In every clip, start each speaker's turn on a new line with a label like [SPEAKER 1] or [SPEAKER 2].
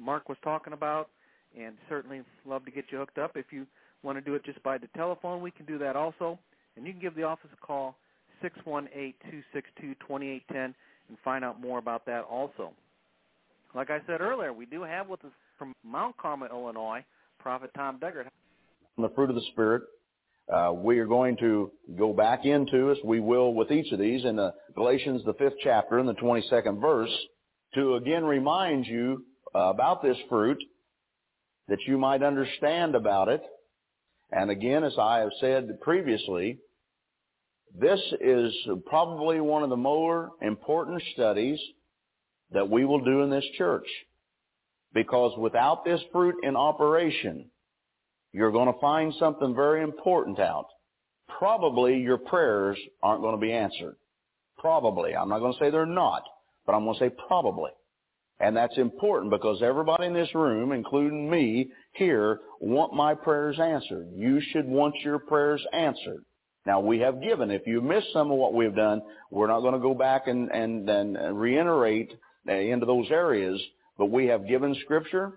[SPEAKER 1] Mark was talking about, and certainly love to get you hooked up. If you want to do it just by the telephone, we can do that also. And you can give the office a call, 618-262-2810, and find out more about that also. Like I said earlier, we do have with us from Mount Carmel, Illinois, Prophet Tom Deckard.
[SPEAKER 2] The fruit of the Spirit. Uh, we are going to go back into, as we will with each of these, in the Galatians, the fifth chapter, and the 22nd verse, to again remind you about this fruit that you might understand about it. And again, as I have said previously, this is probably one of the more important studies that we will do in this church. Because without this fruit in operation, you're going to find something very important out. Probably your prayers aren't going to be answered. Probably. I'm not going to say they're not, but I'm going to say probably. And that's important because everybody in this room, including me here, want my prayers answered. You should want your prayers answered. Now we have given. If you missed some of what we've done, we're not going to go back and, and, and reiterate into those areas, but we have given scripture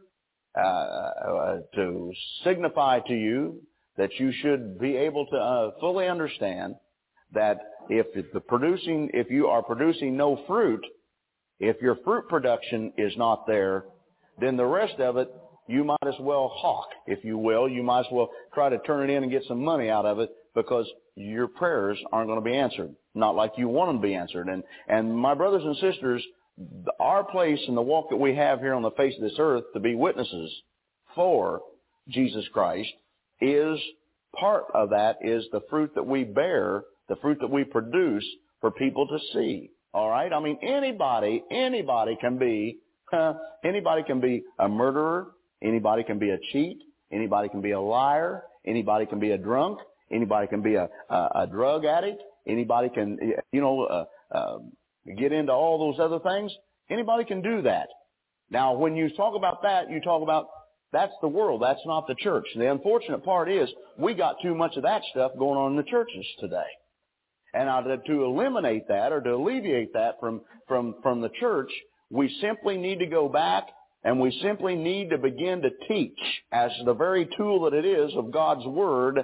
[SPEAKER 2] uh, uh, to signify to you that you should be able to uh, fully understand that if the producing, if you are producing no fruit, if your fruit production is not there, then the rest of it you might as well hawk, if you will. You might as well try to turn it in and get some money out of it because your prayers aren't going to be answered. Not like you want them to be answered. And, and my brothers and sisters, our place in the walk that we have here on the face of this earth to be witnesses for Jesus Christ is part of that is the fruit that we bear, the fruit that we produce for people to see. All right? I mean, anybody, anybody can be, uh, anybody can be a murderer, anybody can be a cheat, anybody can be a liar, anybody can be a drunk, anybody can be a, a, a drug addict, anybody can, you know, uh, uh, get into all those other things. Anybody can do that. Now, when you talk about that, you talk about that's the world. That's not the church. The unfortunate part is we got too much of that stuff going on in the churches today. And to eliminate that or to alleviate that from, from, from the church, we simply need to go back and we simply need to begin to teach as the very tool that it is of God's Word,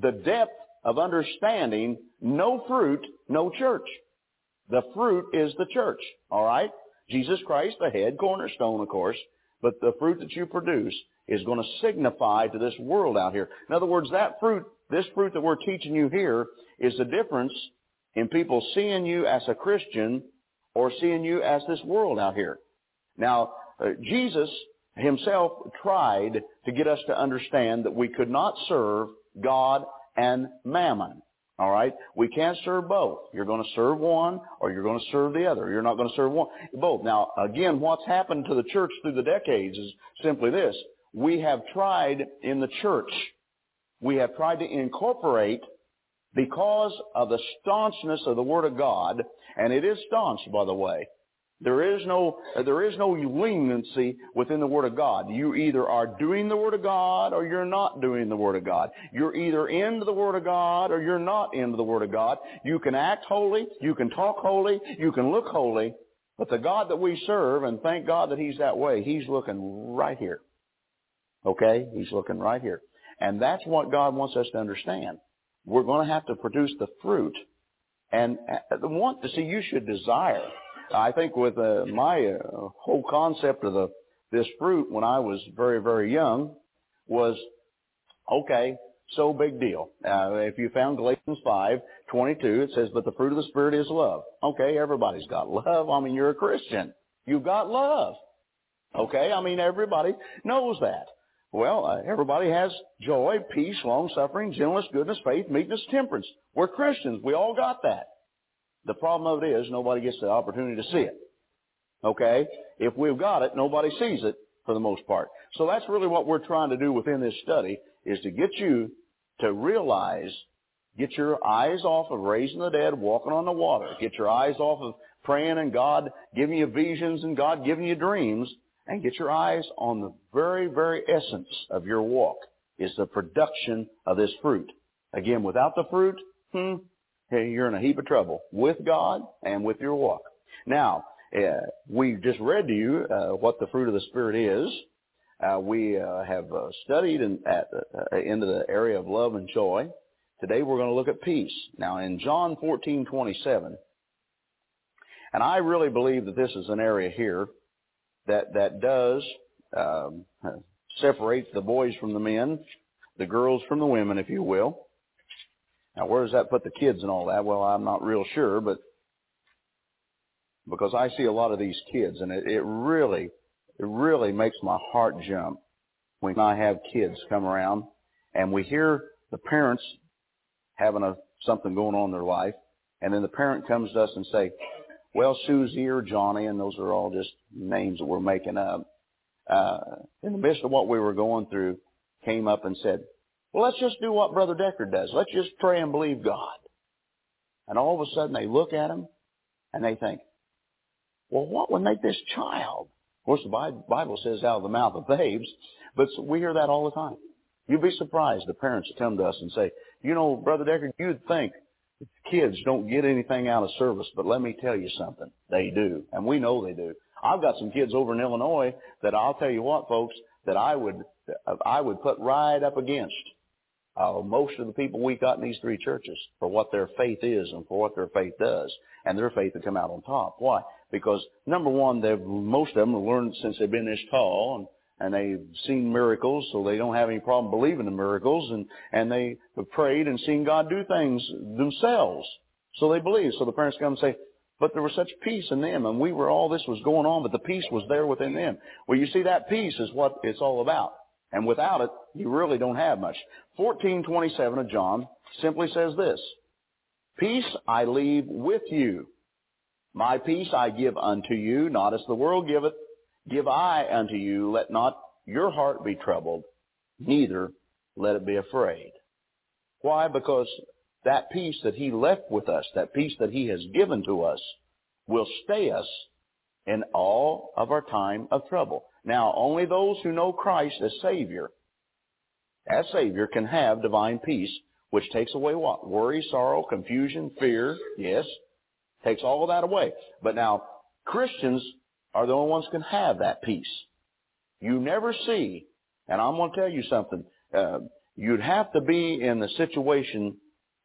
[SPEAKER 2] the depth of understanding, no fruit, no church. The fruit is the church. All right? Jesus Christ, the head cornerstone, of course, but the fruit that you produce is going to signify to this world out here. In other words, that fruit, this fruit that we're teaching you here is the difference in people seeing you as a Christian or seeing you as this world out here. Now, uh, Jesus himself tried to get us to understand that we could not serve God and mammon. All right? We can't serve both. You're going to serve one or you're going to serve the other. You're not going to serve one. Both. Now, again, what's happened to the church through the decades is simply this. We have tried in the church, we have tried to incorporate because of the staunchness of the Word of God, and it is staunch, by the way, there is no, there is no leniency within the Word of God. You either are doing the Word of God or you're not doing the Word of God. You're either into the Word of God or you're not into the Word of God. You can act holy, you can talk holy, you can look holy, but the God that we serve, and thank God that He's that way, He's looking right here. Okay? He's looking right here. And that's what God wants us to understand. We're going to have to produce the fruit. And uh, want to see you should desire I think with uh, my uh, whole concept of the this fruit when I was very very young was okay. So big deal. Uh, if you found Galatians five twenty two, it says, "But the fruit of the spirit is love." Okay, everybody's got love. I mean, you're a Christian. You've got love. Okay, I mean everybody knows that. Well, uh, everybody has joy, peace, long suffering, gentleness, goodness, faith, meekness, temperance. We're Christians. We all got that. The problem of it is nobody gets the opportunity to see it. Okay? If we've got it, nobody sees it for the most part. So that's really what we're trying to do within this study is to get you to realize, get your eyes off of raising the dead, walking on the water. Get your eyes off of praying and God giving you visions and God giving you dreams and get your eyes on the very, very essence of your walk is the production of this fruit. Again, without the fruit, hmm, you're in a heap of trouble with God and with your walk. Now, uh, we just read to you uh, what the fruit of the Spirit is. Uh, we uh, have uh, studied in, at, uh, into the area of love and joy. Today we're going to look at peace. Now, in John 14:27, and I really believe that this is an area here that that does um, separate the boys from the men, the girls from the women, if you will. Now, where does that put the kids and all that? Well, I'm not real sure, but because I see a lot of these kids, and it, it really, it really makes my heart jump when I have kids come around and we hear the parents having a something going on in their life, and then the parent comes to us and say, "Well, Susie or Johnny," and those are all just names that we're making up. Uh, in the midst of what we were going through, came up and said, well, let's just do what Brother Deckard does. Let's just pray and believe God. And all of a sudden they look at him and they think, well, what would make this child? Of course, the Bible says out of the mouth of babes, but we hear that all the time. You'd be surprised the parents that come to us and say, you know, Brother Deckard, you'd think kids don't get anything out of service, but let me tell you something. They do. And we know they do. I've got some kids over in Illinois that I'll tell you what, folks, that I would, I would put right up against uh, most of the people we got in these three churches for what their faith is and for what their faith does. And their faith would come out on top. Why? Because number one, they've, most of them have learned since they've been this tall and and they've seen miracles, so they don't have any problem believing in miracles, and, and they have prayed and seen God do things themselves. So they believe. So the parents come and say, but there was such peace in them, and we were, all this was going on, but the peace was there within them. Well, you see, that peace is what it's all about. And without it, you really don't have much. 1427 of John simply says this, Peace I leave with you. My peace I give unto you, not as the world giveth, give I unto you, let not your heart be troubled, neither let it be afraid. Why? Because that peace that he left with us, that peace that he has given to us, will stay us in all of our time of trouble. Now, only those who know Christ as Savior, as Savior, can have divine peace, which takes away what? Worry, sorrow, confusion, fear, yes, takes all of that away. But now, Christians are the only ones can have that peace. You never see, and I'm going to tell you something, uh, you'd have to be in the situation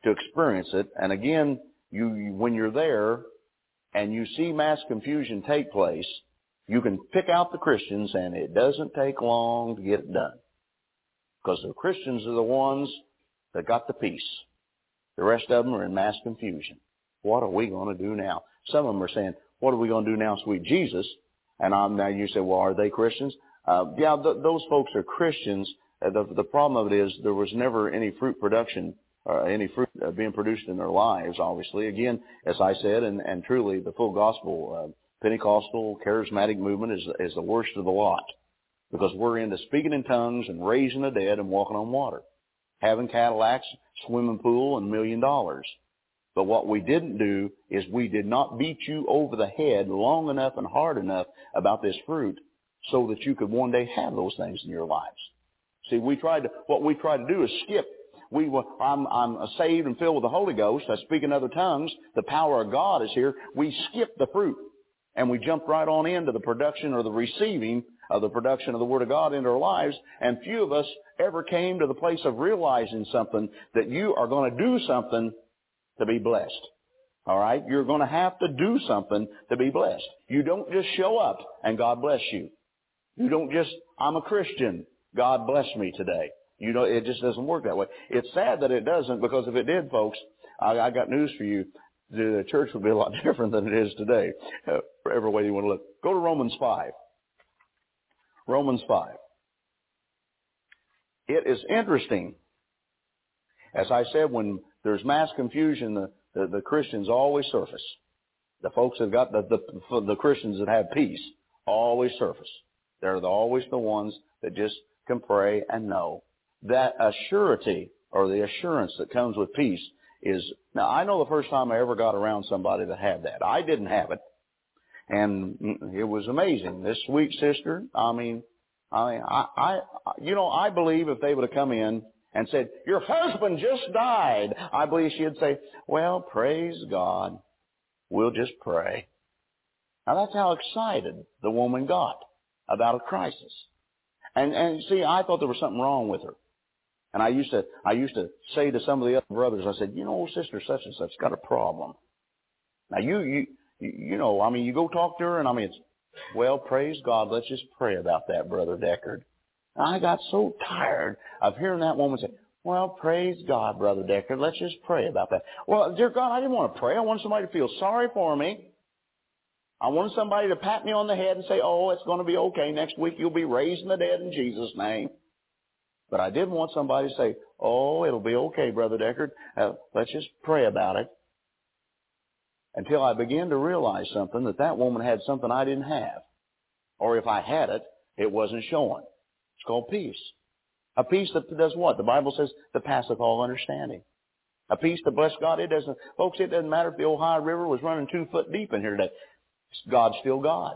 [SPEAKER 2] to experience it. And again, you, when you're there and you see mass confusion take place, you can pick out the Christians and it doesn't take long to get it done. Because the Christians are the ones that got the peace. The rest of them are in mass confusion. What are we going to do now? Some of them are saying, what are we going to do now, sweet Jesus? And I'm, now you say, well, are they Christians? Uh, yeah, th- those folks are Christians. Uh, the, the problem of it is there was never any fruit production, uh, any fruit uh, being produced in their lives, obviously. Again, as I said, and, and truly the full gospel, uh, Pentecostal, charismatic movement is, is the worst of the lot. Because we're into speaking in tongues and raising the dead and walking on water. Having Cadillacs, swimming pool, and million dollars. But what we didn't do is we did not beat you over the head long enough and hard enough about this fruit so that you could one day have those things in your lives. See, we tried to, what we tried to do is skip. We were, I'm, I'm saved and filled with the Holy Ghost. I speak in other tongues. The power of God is here. We skip the fruit and we jump right on into the production or the receiving of the production of the Word of God into our lives. And few of us ever came to the place of realizing something that you are going to do something to be blessed. All right? You're going to have to do something to be blessed. You don't just show up and God bless you. You don't just, I'm a Christian. God bless me today. You know, it just doesn't work that way. It's sad that it doesn't because if it did, folks, I, I got news for you. The church would be a lot different than it is today, uh, for every way you want to look. Go to Romans 5. Romans 5. It is interesting. As I said, when there's mass confusion, the, the, the Christians always surface. The folks that got the, the, the Christians that have peace always surface. They're the, always the ones that just can pray and know. That assurity or the assurance that comes with peace is, now I know the first time I ever got around somebody that had that. I didn't have it. And it was amazing. This sweet sister, I mean, I mean, I, I, you know, I believe if they would have come in and said, your husband just died, I believe she'd say, well, praise God. We'll just pray. Now that's how excited the woman got about a crisis. And, and see, I thought there was something wrong with her. And I used to, I used to say to some of the other brothers, I said, you know, sister such and such got a problem. Now you, you, you know, I mean, you go talk to her and I mean, it's, well, praise God, let's just pray about that, Brother Deckard. I got so tired of hearing that woman say, well, praise God, Brother Deckard. Let's just pray about that. Well, dear God, I didn't want to pray. I wanted somebody to feel sorry for me. I wanted somebody to pat me on the head and say, oh, it's going to be okay. Next week you'll be raising the dead in Jesus' name. But I didn't want somebody to say, oh, it'll be okay, Brother Deckard. Uh, let's just pray about it. Until I began to realize something, that that woman had something I didn't have. Or if I had it, it wasn't showing. It's called peace. A peace that does what? The Bible says, that passeth all understanding. A peace that bless God, it doesn't, folks, it doesn't matter if the Ohio River was running two foot deep in here today. God's still God.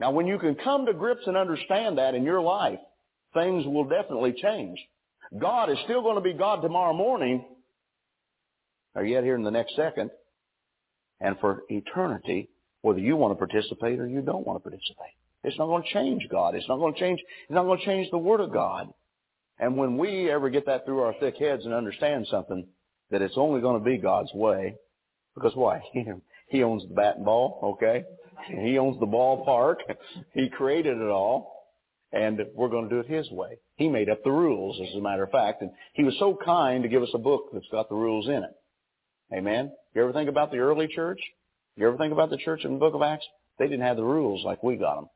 [SPEAKER 2] Now when you can come to grips and understand that in your life, things will definitely change. God is still going to be God tomorrow morning, or yet here in the next second, and for eternity, whether you want to participate or you don't want to participate. It's not going to change God. It's not going to change, it's not going to change the Word of God. And when we ever get that through our thick heads and understand something, that it's only going to be God's way, because why? He owns the bat and ball, okay? He owns the ballpark. He created it all. And we're going to do it His way. He made up the rules, as a matter of fact. And He was so kind to give us a book that's got the rules in it. Amen? You ever think about the early church? You ever think about the church in the book of Acts? They didn't have the rules like we got them.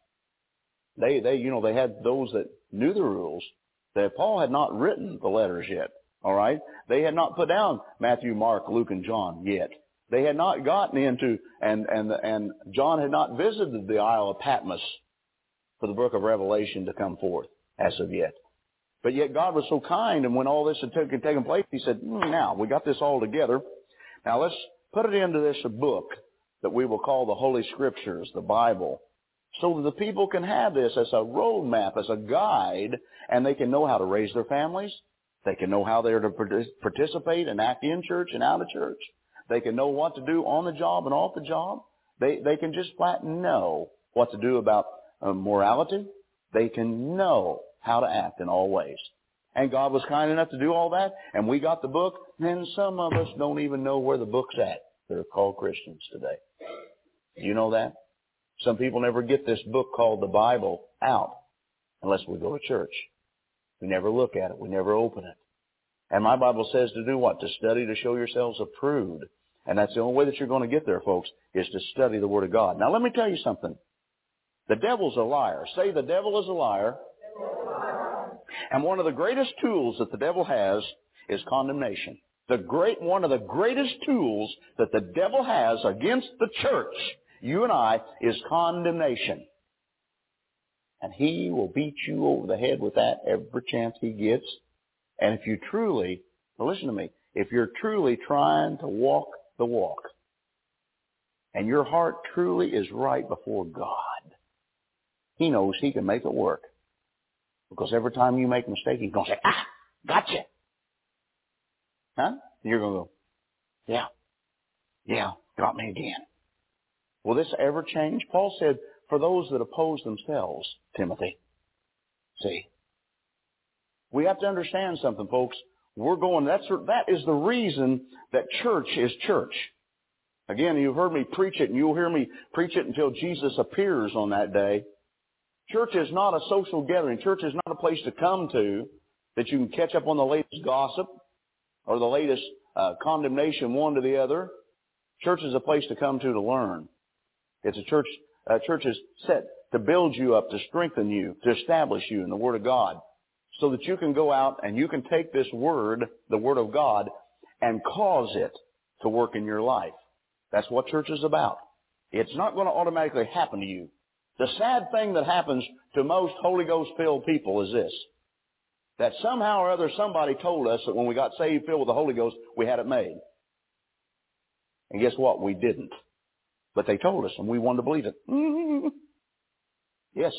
[SPEAKER 2] They, they, you know, they had those that knew the rules. That Paul had not written the letters yet. All right? They had not put down Matthew, Mark, Luke, and John yet. They had not gotten into, and, and, and John had not visited the Isle of Patmos for the book of Revelation to come forth as of yet. But yet God was so kind, and when all this had taken, taken place, He said, mm, now, we got this all together. Now let's put it into this book that we will call the Holy Scriptures, the Bible, so that the people can have this as a roadmap, as a guide, and they can know how to raise their families. They can know how they're to participate and act in church and out of church. They can know what to do on the job and off the job. They, they can just flat know what to do about uh, morality. They can know how to act in all ways. And God was kind enough to do all that, and we got the book, and some of us don't even know where the book's at. They're called Christians today. Do you know that? Some people never get this book called the Bible out unless we go to church. We never look at it. We never open it. And my Bible says to do what? To study to show yourselves approved. And that's the only way that you're going to get there, folks, is to study the Word of God. Now let me tell you something. The devil's a liar. Say the devil is a liar. And one of the greatest tools that the devil has is condemnation. The great, one of the greatest tools that the devil has against the church, you and I, is condemnation. And he will beat you over the head with that every chance he gets. And if you truly, listen to me, if you're truly trying to walk the walk, and your heart truly is right before God, He knows He can make it work. Because every time you make a mistake, He's going to say, ah, gotcha. Huh? And you're going to go, yeah, yeah, got me again. Will this ever change? Paul said, for those that oppose themselves, Timothy. See, we have to understand something, folks. We're going, that's, that is the reason that church is church. Again, you've heard me preach it and you'll hear me preach it until Jesus appears on that day. Church is not a social gathering. Church is not a place to come to that you can catch up on the latest gossip or the latest uh, condemnation one to the other. Church is a place to come to to learn. It's a church, uh, church is set to build you up, to strengthen you, to establish you in the Word of God so that you can go out and you can take this word, the word of God, and cause it to work in your life. That's what church is about. It's not going to automatically happen to you. The sad thing that happens to most Holy Ghost filled people is this. That somehow or other somebody told us that when we got saved filled with the Holy Ghost, we had it made. And guess what? We didn't. But they told us and we wanted to believe it. yes,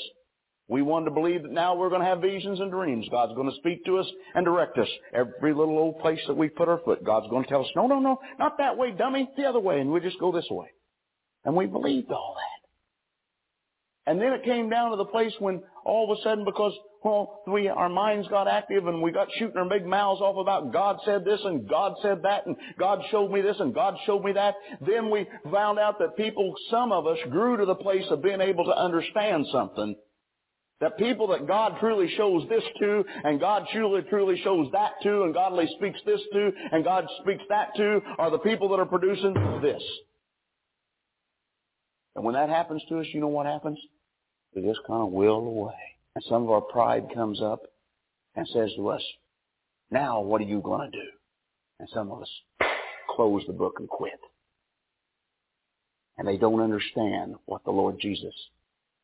[SPEAKER 2] we wanted to believe that now we're going to have visions and dreams. God's going to speak to us and direct us. Every little old place that we put our foot, God's going to tell us, no, no, no, not that way, dummy, the other way, and we just go this way. And we believed all that. And then it came down to the place when all of a sudden, because well, we our minds got active and we got shooting our big mouths off about God said this and God said that and God showed me this and God showed me that. Then we found out that people, some of us, grew to the place of being able to understand something that people that God truly shows this to, and God truly, truly shows that to, and God speaks this to, and God speaks that to, are the people that are producing this. And when that happens to us, you know what happens? We just kind of will away. And some of our pride comes up and says to us, now what are you going to do? And some of us close the book and quit. And they don't understand what the Lord Jesus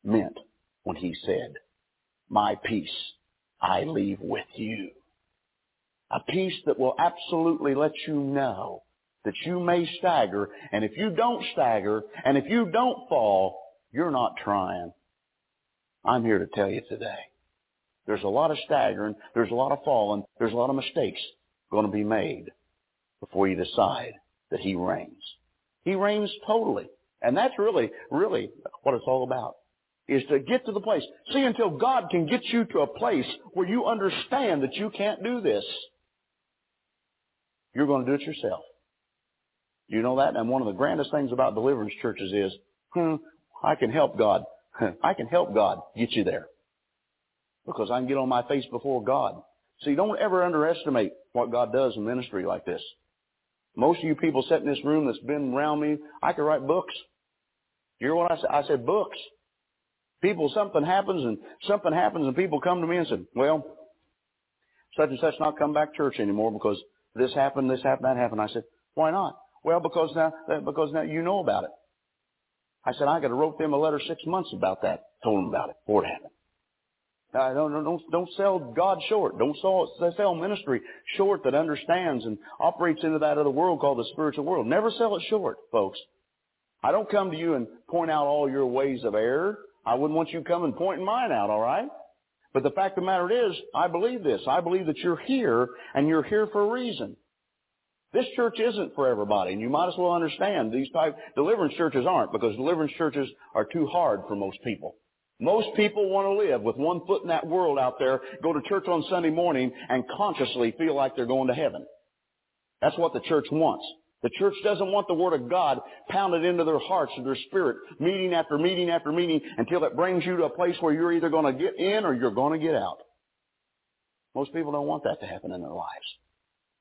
[SPEAKER 2] meant when he said, my peace I leave with you. A peace that will absolutely let you know that you may stagger, and if you don't stagger, and if you don't fall, you're not trying. I'm here to tell you today. There's a lot of staggering, there's a lot of falling, there's a lot of mistakes going to be made before you decide that He reigns. He reigns totally. And that's really, really what it's all about. Is to get to the place. See, until God can get you to a place where you understand that you can't do this, you're going to do it yourself. You know that? And one of the grandest things about deliverance churches is, hmm, I can help God. I can help God get you there. Because I can get on my face before God. See, don't ever underestimate what God does in ministry like this. Most of you people sitting in this room that's been around me, I could write books. You hear what I said? I said books. People, something happens and something happens and people come to me and say, well, such and such not come back to church anymore because this happened, this happened, that happened. I said, why not? Well, because now, because now you know about it. I said, I could have wrote them a letter six months about that, told them about it before it happened. Uh, don't, don't, don't sell God short. Don't sell, sell ministry short that understands and operates into that other world called the spiritual world. Never sell it short, folks. I don't come to you and point out all your ways of error. I wouldn't want you coming pointing mine out, all right? But the fact of the matter is, I believe this. I believe that you're here, and you're here for a reason. This church isn't for everybody, and you might as well understand these type deliverance churches aren't because deliverance churches are too hard for most people. Most people want to live with one foot in that world out there, go to church on Sunday morning, and consciously feel like they're going to heaven. That's what the church wants. The church doesn't want the Word of God pounded into their hearts and their spirit, meeting after meeting after meeting, until it brings you to a place where you're either going to get in or you're going to get out. Most people don't want that to happen in their lives.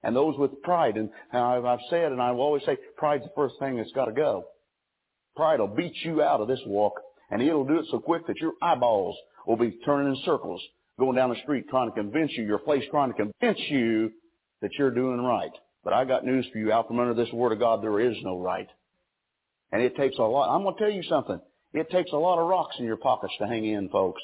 [SPEAKER 2] And those with pride, and I've said, and I will always say, pride's the first thing that's got to go. Pride will beat you out of this walk, and it'll do it so quick that your eyeballs will be turning in circles, going down the street trying to convince you, your place trying to convince you that you're doing right. But I got news for you. Out from under this Word of God, there is no right. And it takes a lot. I'm going to tell you something. It takes a lot of rocks in your pockets to hang in, folks.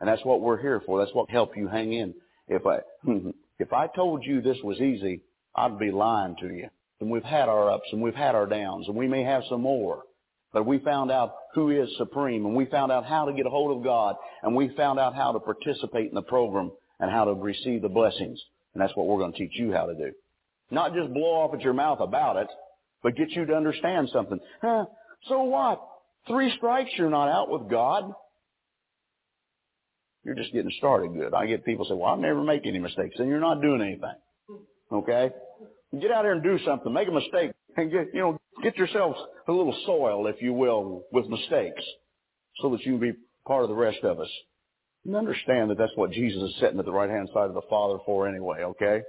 [SPEAKER 2] And that's what we're here for. That's what help you hang in. If I, if I told you this was easy, I'd be lying to you. And we've had our ups and we've had our downs and we may have some more. But we found out who is supreme and we found out how to get a hold of God and we found out how to participate in the program and how to receive the blessings. And that's what we're going to teach you how to do. Not just blow off at your mouth about it, but get you to understand something. Huh, so what? Three strikes, you're not out with God. You're just getting started good. I get people say, well, I'll never make any mistakes. Then you're not doing anything. Okay? Get out there and do something. Make a mistake and get, you know, get yourself a little soil, if you will, with mistakes so that you can be part of the rest of us. And understand that that's what Jesus is sitting at the right hand side of the Father for anyway, okay?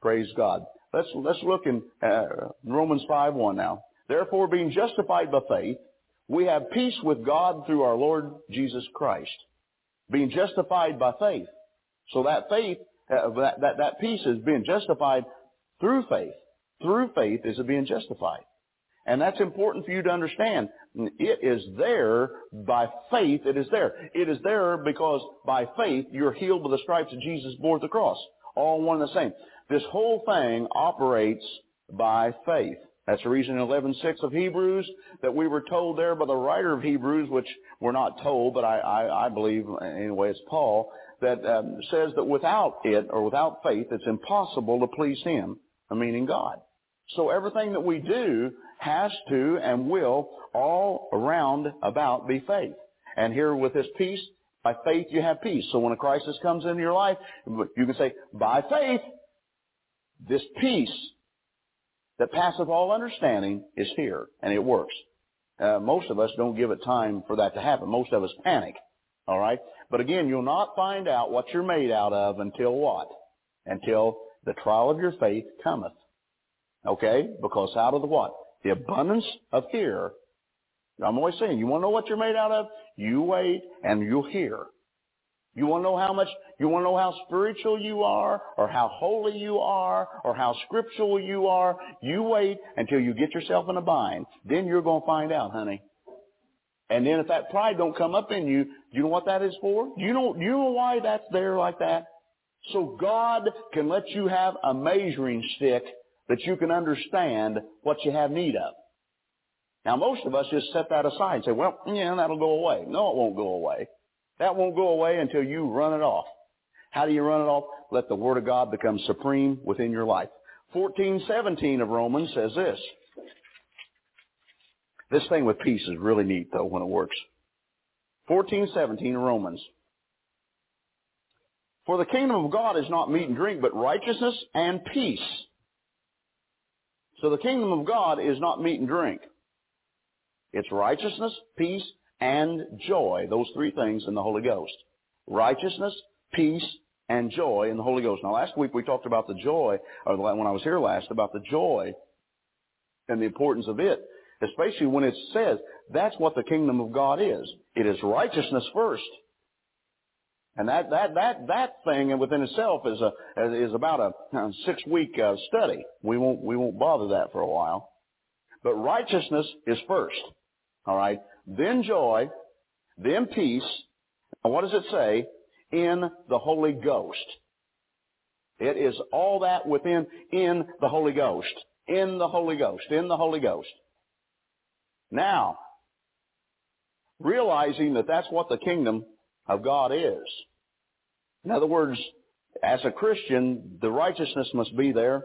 [SPEAKER 2] Praise God. Let's, let's look in uh, Romans 5 1 now. Therefore, being justified by faith, we have peace with God through our Lord Jesus Christ. Being justified by faith. So that faith, uh, that, that, that peace is being justified through faith. Through faith is it being justified. And that's important for you to understand. It is there by faith. It is there. It is there because by faith you're healed by the stripes of Jesus bore the cross. All one and the same. This whole thing operates by faith. That's the reason in 11.6 of Hebrews that we were told there by the writer of Hebrews, which we're not told, but I, I, I believe, anyway, it's Paul, that um, says that without it, or without faith, it's impossible to please Him, meaning God. So everything that we do has to and will all around about be faith. And here with this peace, by faith you have peace. So when a crisis comes into your life, you can say, by faith, this peace that passeth all understanding is here, and it works. Uh, most of us don't give it time for that to happen. Most of us panic. All right? But again, you'll not find out what you're made out of until what? Until the trial of your faith cometh. Okay? Because out of the what? The abundance of here. I'm always saying, you want to know what you're made out of? You wait and you'll hear. You want to know how much, you want to know how spiritual you are, or how holy you are, or how scriptural you are. You wait until you get yourself in a bind. Then you're going to find out, honey. And then if that pride don't come up in you, you know what that is for? You know, you know why that's there like that? So God can let you have a measuring stick that you can understand what you have need of. Now most of us just set that aside and say, well, yeah, that'll go away. No, it won't go away. That won't go away until you run it off. How do you run it off? Let the Word of God become supreme within your life. 1417 of Romans says this. This thing with peace is really neat though when it works. 1417 of Romans. For the kingdom of God is not meat and drink, but righteousness and peace. So the kingdom of God is not meat and drink. It's righteousness, peace, and joy. Those three things in the Holy Ghost. Righteousness, peace, and joy in the Holy Ghost. Now last week we talked about the joy, or when I was here last, about the joy and the importance of it. Especially when it says that's what the kingdom of God is. It is righteousness first. And that, that, that, that thing within itself is a, is about a, six week uh, study. We won't, we won't bother that for a while. But righteousness is first. Alright? Then joy, then peace. And what does it say? In the Holy Ghost. It is all that within, in the Holy Ghost. In the Holy Ghost. In the Holy Ghost. Now, realizing that that's what the kingdom of God is. In other words, as a Christian, the righteousness must be there,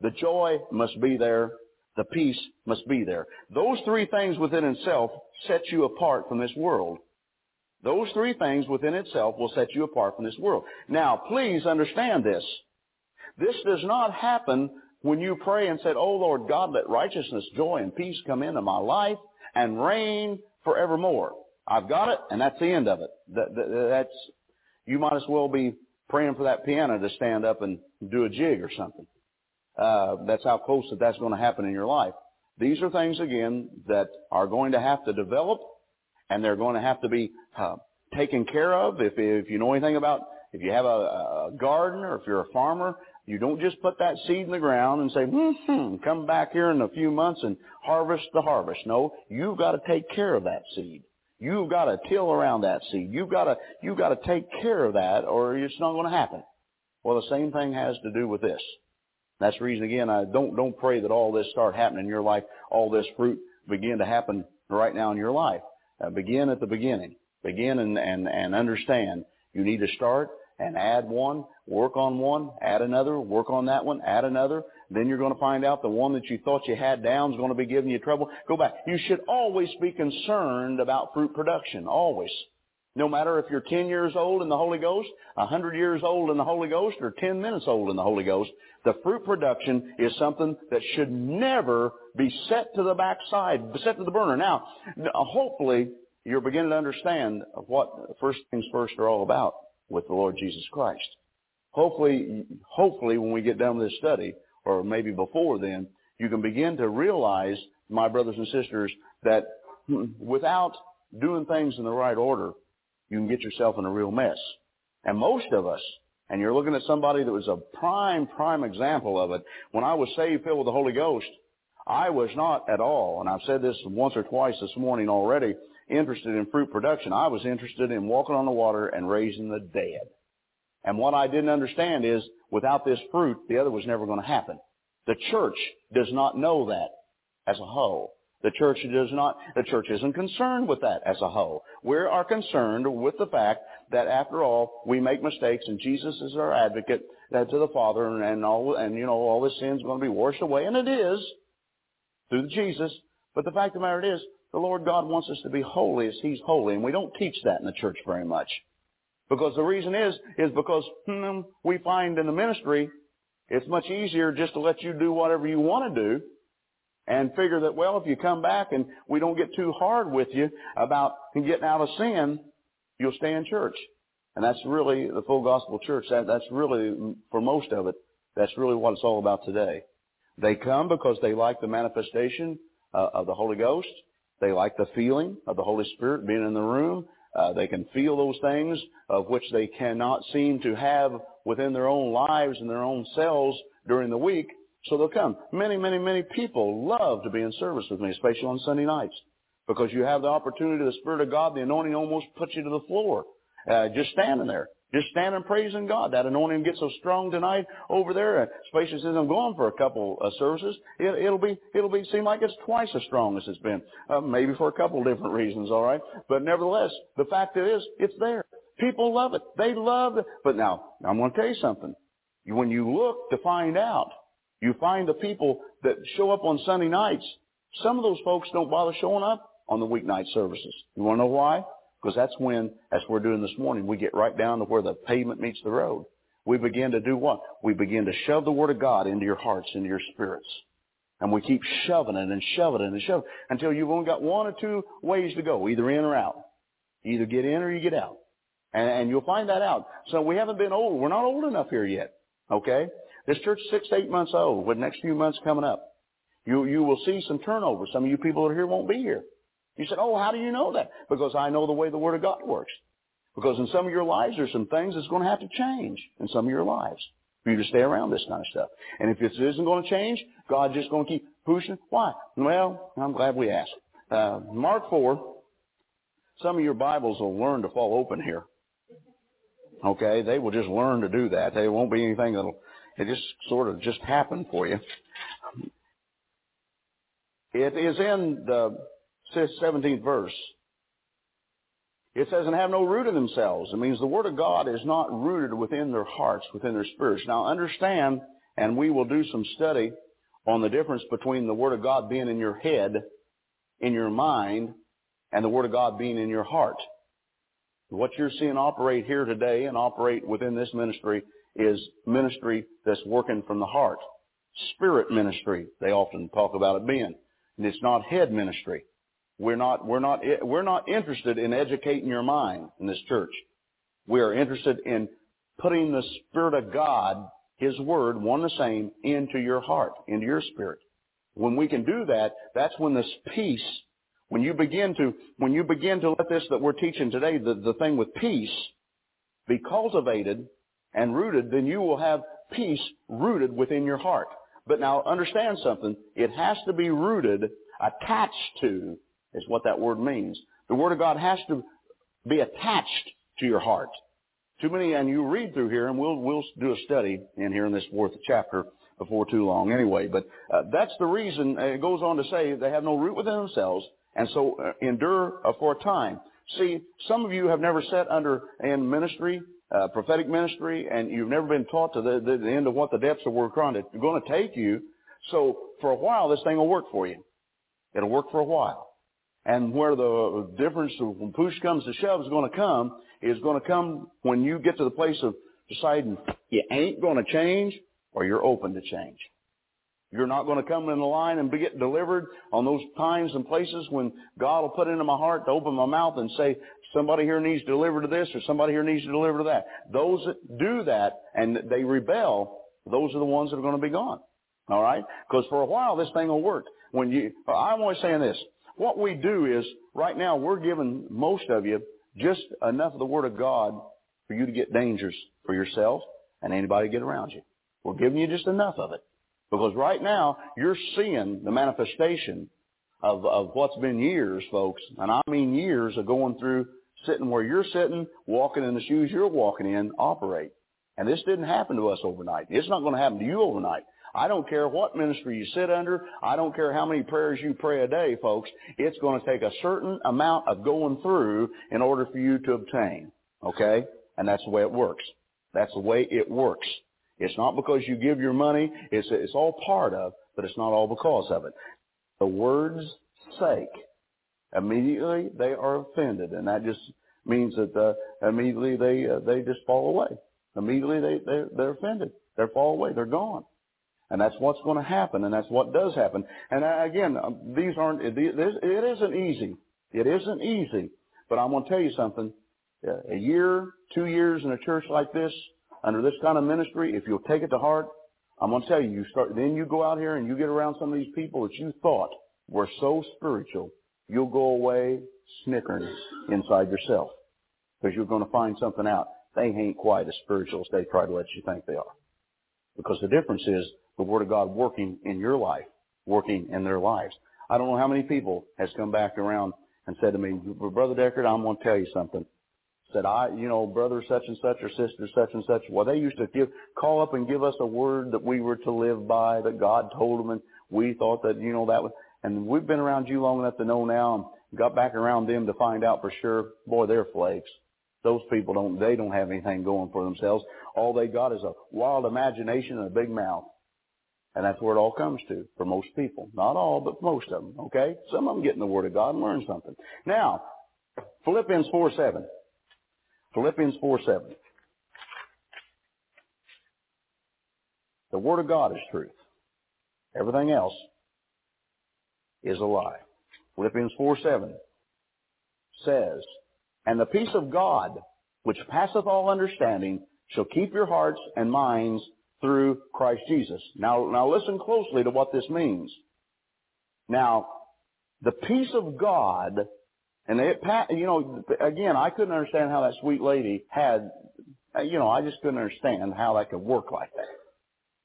[SPEAKER 2] the joy must be there, the peace must be there. Those three things within itself set you apart from this world. Those three things within itself will set you apart from this world. Now, please understand this. This does not happen when you pray and said, Oh Lord God, let righteousness, joy, and peace come into my life and reign forevermore. I've got it, and that's the end of it. That, that, that's, you might as well be praying for that piano to stand up and do a jig or something. Uh, that's how close that that's going to happen in your life. These are things, again, that are going to have to develop, and they're going to have to be uh, taken care of. If, if you know anything about, if you have a, a garden or if you're a farmer, you don't just put that seed in the ground and say, hmm, come back here in a few months and harvest the harvest. No, you've got to take care of that seed. You've got to till around that seed. You've got to, you've got to take care of that or it's not going to happen. Well, the same thing has to do with this. That's the reason again, I don't, don't pray that all this start happening in your life, all this fruit begin to happen right now in your life. Uh, begin at the beginning. Begin and, and, and understand you need to start and add one, work on one, add another, work on that one, add another. Then you're going to find out the one that you thought you had down is going to be giving you trouble. Go back. You should always be concerned about fruit production. Always. No matter if you're 10 years old in the Holy Ghost, 100 years old in the Holy Ghost, or 10 minutes old in the Holy Ghost, the fruit production is something that should never be set to the backside, set to the burner. Now, hopefully, you're beginning to understand what first things first are all about with the Lord Jesus Christ. Hopefully, hopefully when we get done with this study, or maybe before then, you can begin to realize, my brothers and sisters, that without doing things in the right order, you can get yourself in a real mess. And most of us, and you're looking at somebody that was a prime, prime example of it. When I was saved, filled with the Holy Ghost, I was not at all, and I've said this once or twice this morning already, interested in fruit production. I was interested in walking on the water and raising the dead. And what I didn't understand is, without this fruit, the other was never going to happen. The church does not know that as a whole. The church does not, the church isn't concerned with that as a whole. We are concerned with the fact that after all, we make mistakes and Jesus is our advocate uh, to the Father and, and all, and you know, all this sin's going to be washed away, and it is through Jesus. But the fact of the matter is, the Lord God wants us to be holy as He's holy, and we don't teach that in the church very much. Because the reason is, is because hmm, we find in the ministry, it's much easier just to let you do whatever you want to do and figure that, well, if you come back and we don't get too hard with you about getting out of sin, you'll stay in church. And that's really the full gospel church. That, that's really, for most of it, that's really what it's all about today. They come because they like the manifestation uh, of the Holy Ghost. They like the feeling of the Holy Spirit being in the room. Uh, they can feel those things of which they cannot seem to have within their own lives and their own selves during the week. So they'll come. Many, many, many people love to be in service with me, especially on Sunday nights. because you have the opportunity the Spirit of God. The anointing almost puts you to the floor, uh, just standing there. Just standing praising God. That anointing gets so strong tonight over there. Uh, especially since I'm going for a couple of services, it, will be it'll be seem like it's twice as strong as it's been. Uh, maybe for a couple different reasons, all right. But nevertheless, the fact is, it's there. People love it. They love it. But now, I'm going to tell you something. When you look to find out, you find the people that show up on Sunday nights. Some of those folks don't bother showing up on the weeknight services. You want to know why? Because that's when, as we're doing this morning, we get right down to where the pavement meets the road. We begin to do what? We begin to shove the Word of God into your hearts, into your spirits. And we keep shoving it and shoving it and shoving it until you've only got one or two ways to go, either in or out. Either get in or you get out. And, and you'll find that out. So we haven't been old. We're not old enough here yet. Okay? This church is six eight months old with next few months coming up. You, you will see some turnover. Some of you people that are here won't be here. You said, oh, how do you know that? Because I know the way the Word of God works. Because in some of your lives, there's some things that's going to have to change in some of your lives for you to stay around this kind of stuff. And if this isn't going to change, God's just going to keep pushing. Why? Well, I'm glad we asked. Uh, Mark 4, some of your Bibles will learn to fall open here. Okay? They will just learn to do that. There won't be anything that'll, it just sort of just happened for you. It is in the 17th verse. It says, and have no root in themselves. It means the Word of God is not rooted within their hearts, within their spirits. Now understand, and we will do some study on the difference between the Word of God being in your head, in your mind, and the Word of God being in your heart. What you're seeing operate here today and operate within this ministry is ministry that's working from the heart. Spirit ministry, they often talk about it being. And it's not head ministry. We're not, we're not, we're not interested in educating your mind in this church. We are interested in putting the Spirit of God, His Word, one the same, into your heart, into your spirit. When we can do that, that's when this peace, when you begin to, when you begin to let this that we're teaching today, the, the thing with peace, be cultivated and rooted, then you will have peace rooted within your heart. But now understand something. It has to be rooted, attached to is what that word means. The Word of God has to be attached to your heart. Too many, and you read through here, and we'll we'll do a study in here in this fourth chapter before too long, anyway. But uh, that's the reason. Uh, it goes on to say they have no root within themselves, and so uh, endure uh, for a time. See, some of you have never sat under in ministry, uh, prophetic ministry, and you've never been taught to the, the, the end of what the depths of going to going to take you. So for a while, this thing will work for you. It'll work for a while. And where the difference when push comes to shove is going to come is going to come when you get to the place of deciding you ain't going to change or you're open to change. You're not going to come in the line and be get delivered on those times and places when God will put into my heart to open my mouth and say, somebody here needs to deliver to this or somebody here needs to deliver to that. Those that do that and they rebel, those are the ones that are going to be gone. All right? Because for a while this thing will work. When you, I'm always saying this. What we do is, right now, we're giving most of you just enough of the Word of God for you to get dangers for yourself and anybody get around you. We're giving you just enough of it. Because right now, you're seeing the manifestation of, of what's been years, folks, and I mean years of going through sitting where you're sitting, walking in the shoes you're walking in, operate. And this didn't happen to us overnight. It's not going to happen to you overnight. I don't care what ministry you sit under. I don't care how many prayers you pray a day, folks. It's going to take a certain amount of going through in order for you to obtain. Okay? And that's the way it works. That's the way it works. It's not because you give your money. It's, it's all part of, but it's not all because of it. The word's sake, immediately they are offended. And that just means that uh, immediately they, uh, they just fall away. Immediately they, they, they're offended. They fall away. They're gone. And that's what's going to happen, and that's what does happen. And again, um, these aren't, it isn't easy. It isn't easy. But I'm going to tell you something. A year, two years in a church like this, under this kind of ministry, if you'll take it to heart, I'm going to tell you, you start, then you go out here and you get around some of these people that you thought were so spiritual, you'll go away snickering inside yourself. Because you're going to find something out. They ain't quite as spiritual as they try to let you think they are. Because the difference is the Word of God working in your life, working in their lives. I don't know how many people has come back around and said to me, Brother Deckard, I'm going to tell you something. Said I, you know, brother such and such or sister such and such. Well, they used to give, call up and give us a word that we were to live by, that God told them, and we thought that, you know, that was, and we've been around you long enough to know now, and got back around them to find out for sure. Boy, they're flakes. Those people don't, they don't have anything going for themselves. All they got is a wild imagination and a big mouth. And that's where it all comes to for most people. Not all, but most of them. Okay? Some of them get in the Word of God and learn something. Now, Philippians 4 7. Philippians 4 7. The Word of God is truth. Everything else is a lie. Philippians 4 7 says, And the peace of God, which passeth all understanding, shall keep your hearts and minds through Christ Jesus. Now, now listen closely to what this means. Now, the peace of God, and it, you know, again, I couldn't understand how that sweet lady had, you know, I just couldn't understand how that could work like that.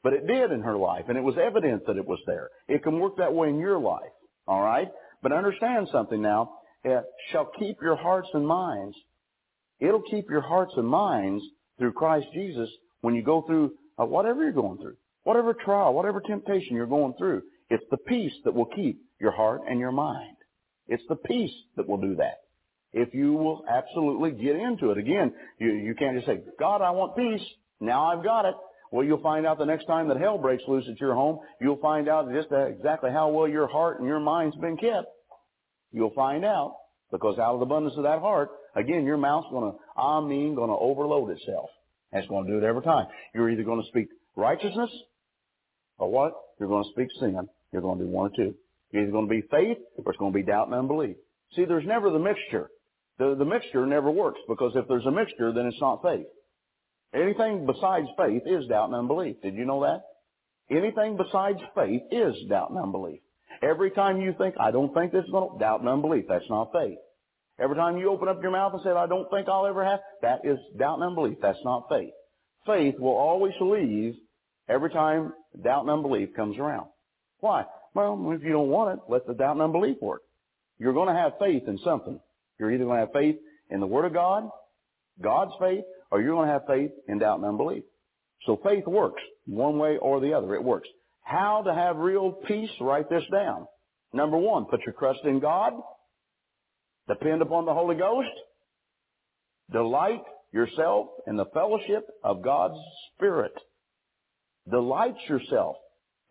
[SPEAKER 2] But it did in her life, and it was evident that it was there. It can work that way in your life, all right? But understand something now. It shall keep your hearts and minds. It'll keep your hearts and minds through Christ Jesus when you go through uh, whatever you're going through, whatever trial, whatever temptation you're going through. It's the peace that will keep your heart and your mind. It's the peace that will do that. If you will absolutely get into it. Again, you, you can't just say, God, I want peace. Now I've got it. Well, you'll find out the next time that hell breaks loose at your home, you'll find out just exactly how well your heart and your mind's been kept. You'll find out because out of the abundance of that heart, again, your mouth's going to, I mean, going to overload itself. It's going to do it every time. You're either going to speak righteousness or what? You're going to speak sin. You're going to do one or two. You're going to be faith or it's going to be doubt and unbelief. See, there's never the mixture. The, the mixture never works because if there's a mixture, then it's not faith. Anything besides faith is doubt and unbelief. Did you know that? Anything besides faith is doubt and unbelief. Every time you think, I don't think this is going to, doubt and unbelief. That's not faith. Every time you open up your mouth and say, I don't think I'll ever have, that is doubt and unbelief. That's not faith. Faith will always leave every time doubt and unbelief comes around. Why? Well, if you don't want it, let the doubt and unbelief work. You're going to have faith in something. You're either going to have faith in the Word of God, God's faith, or you're going to have faith in doubt and unbelief. So faith works one way or the other. It works. How to have real peace? Write this down. Number one, put your trust in God. Depend upon the Holy Ghost. Delight yourself in the fellowship of God's Spirit. Delight yourself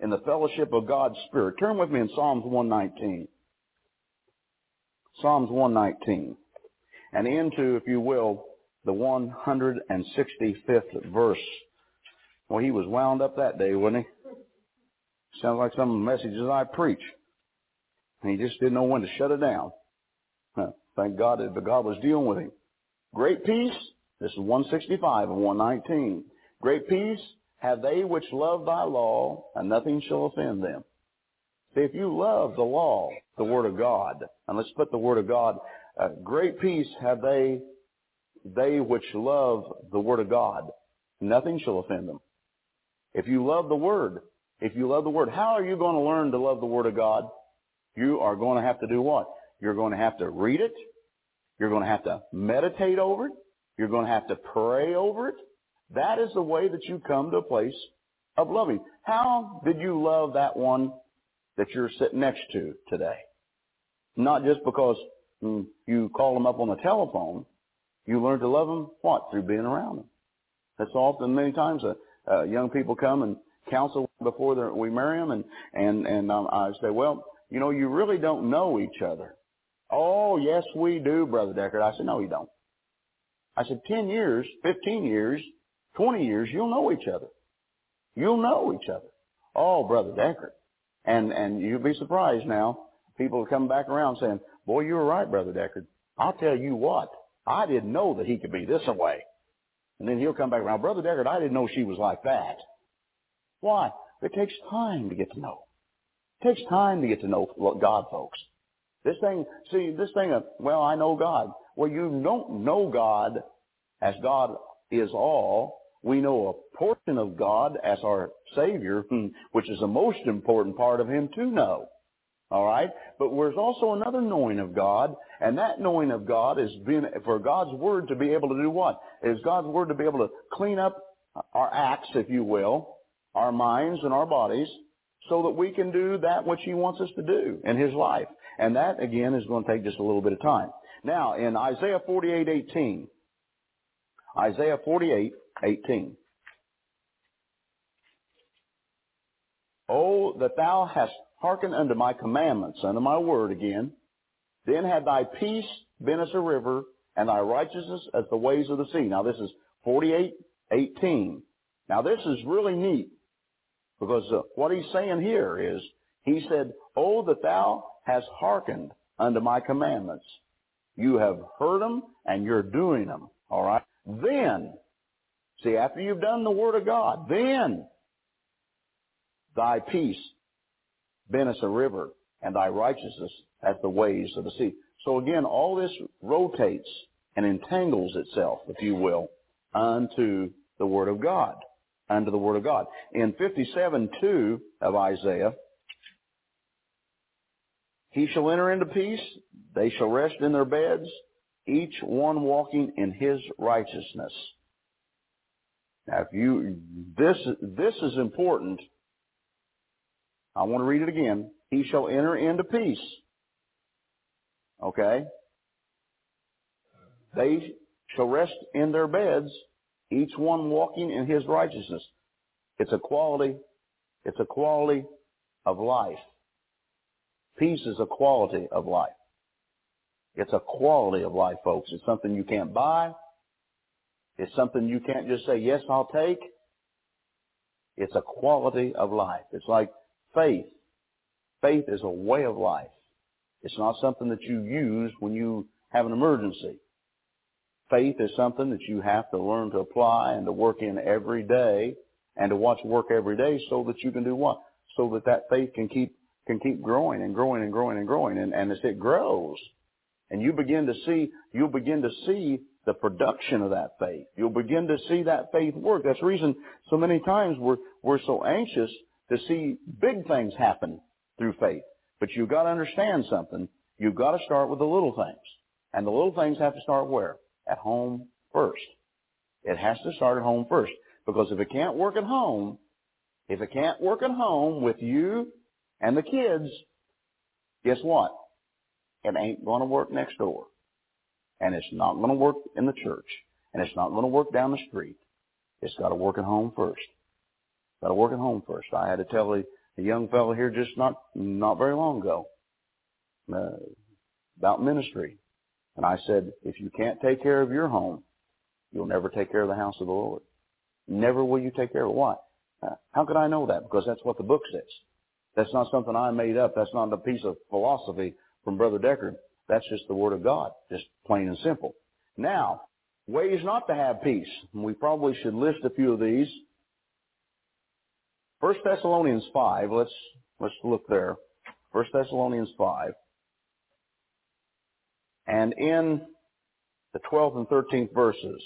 [SPEAKER 2] in the fellowship of God's Spirit. Turn with me in Psalms 119. Psalms 119. And into, if you will, the 165th verse. Well, he was wound up that day, wasn't he? Sounds like some of the messages I preach. And he just didn't know when to shut it down. Thank God that God was dealing with him. Great peace. This is 165 and 119. Great peace have they which love thy law, and nothing shall offend them. See, if you love the law, the Word of God, and let's put the Word of God, uh, great peace have they, they which love the Word of God. Nothing shall offend them. If you love the Word, if you love the Word, how are you going to learn to love the Word of God? You are going to have to do what? You're going to have to read it. You're going to have to meditate over it. You're going to have to pray over it. That is the way that you come to a place of loving. How did you love that one that you're sitting next to today? Not just because mm, you call them up on the telephone. You learn to love them, what? Through being around them. That's often, many times, uh, uh, young people come and counsel before we marry them, and, and, and um, I say, well, you know, you really don't know each other. Oh, yes, we do, Brother Deckard. I said, no, you don't. I said, 10 years, 15 years, 20 years, you'll know each other. You'll know each other. Oh, Brother Deckard. And, and you'll be surprised now. People coming back around saying, boy, you were right, Brother Deckard. I'll tell you what. I didn't know that he could be this way. And then he'll come back around, Brother Deckard, I didn't know she was like that. Why? It takes time to get to know. It takes time to get to know God, folks. This thing, see, this thing of, well, I know God. Well, you don't know God as God is all. We know a portion of God as our Savior, hmm, which is the most important part of Him to know. All right? But there's also another knowing of God, and that knowing of God is being, for God's Word to be able to do what? Is God's Word to be able to clean up our acts, if you will, our minds and our bodies, so that we can do that which He wants us to do in His life. And that, again, is going to take just a little bit of time. Now, in Isaiah 48:18, Isaiah 48:18. Oh, that thou hast hearkened unto my commandments, unto my word again, then had thy peace been as a river, and thy righteousness as the waves of the sea. Now this is 48:18. Now this is really neat because uh, what he's saying here is, he said, Oh, that thou hast hearkened unto my commandments. You have heard them and you're doing them. All right. Then, see, after you've done the word of God, then thy peace as a river and thy righteousness as the waves of the sea. So again, all this rotates and entangles itself, if you will, unto the word of God. Unto the word of God. In 57:2 of Isaiah, he shall enter into peace, they shall rest in their beds, each one walking in his righteousness. Now, if you, this, this is important. I want to read it again. He shall enter into peace. Okay? They shall rest in their beds, each one walking in his righteousness. It's a quality, it's a quality of life. Peace is a quality of life. It's a quality of life, folks. It's something you can't buy. It's something you can't just say, yes, I'll take. It's a quality of life. It's like faith. Faith is a way of life. It's not something that you use when you have an emergency. Faith is something that you have to learn to apply and to work in every day and to watch work every day so that you can do what? So that that faith can keep can keep growing and growing and growing and growing. And, and as it grows, and you begin to see, you'll begin to see the production of that faith. You'll begin to see that faith work. That's the reason so many times we're, we're so anxious to see big things happen through faith. But you've got to understand something. You've got to start with the little things. And the little things have to start where? At home first. It has to start at home first. Because if it can't work at home, if it can't work at home with you and the kids, guess what? It ain't going to work next door. And it's not going to work in the church. And it's not going to work down the street. It's got to work at home first. Got to work at home first. I had to tell a, a young fellow here just not not very long ago uh, about ministry, and I said, if you can't take care of your home, you'll never take care of the house of the Lord. Never will you take care of it. Why? Uh, how could I know that? Because that's what the book says. That's not something I made up. That's not a piece of philosophy from Brother Deckard. That's just the Word of God, just plain and simple. Now, ways not to have peace. We probably should list a few of these. First Thessalonians 5, let's, let's look there. First Thessalonians 5. And in the 12th and 13th verses,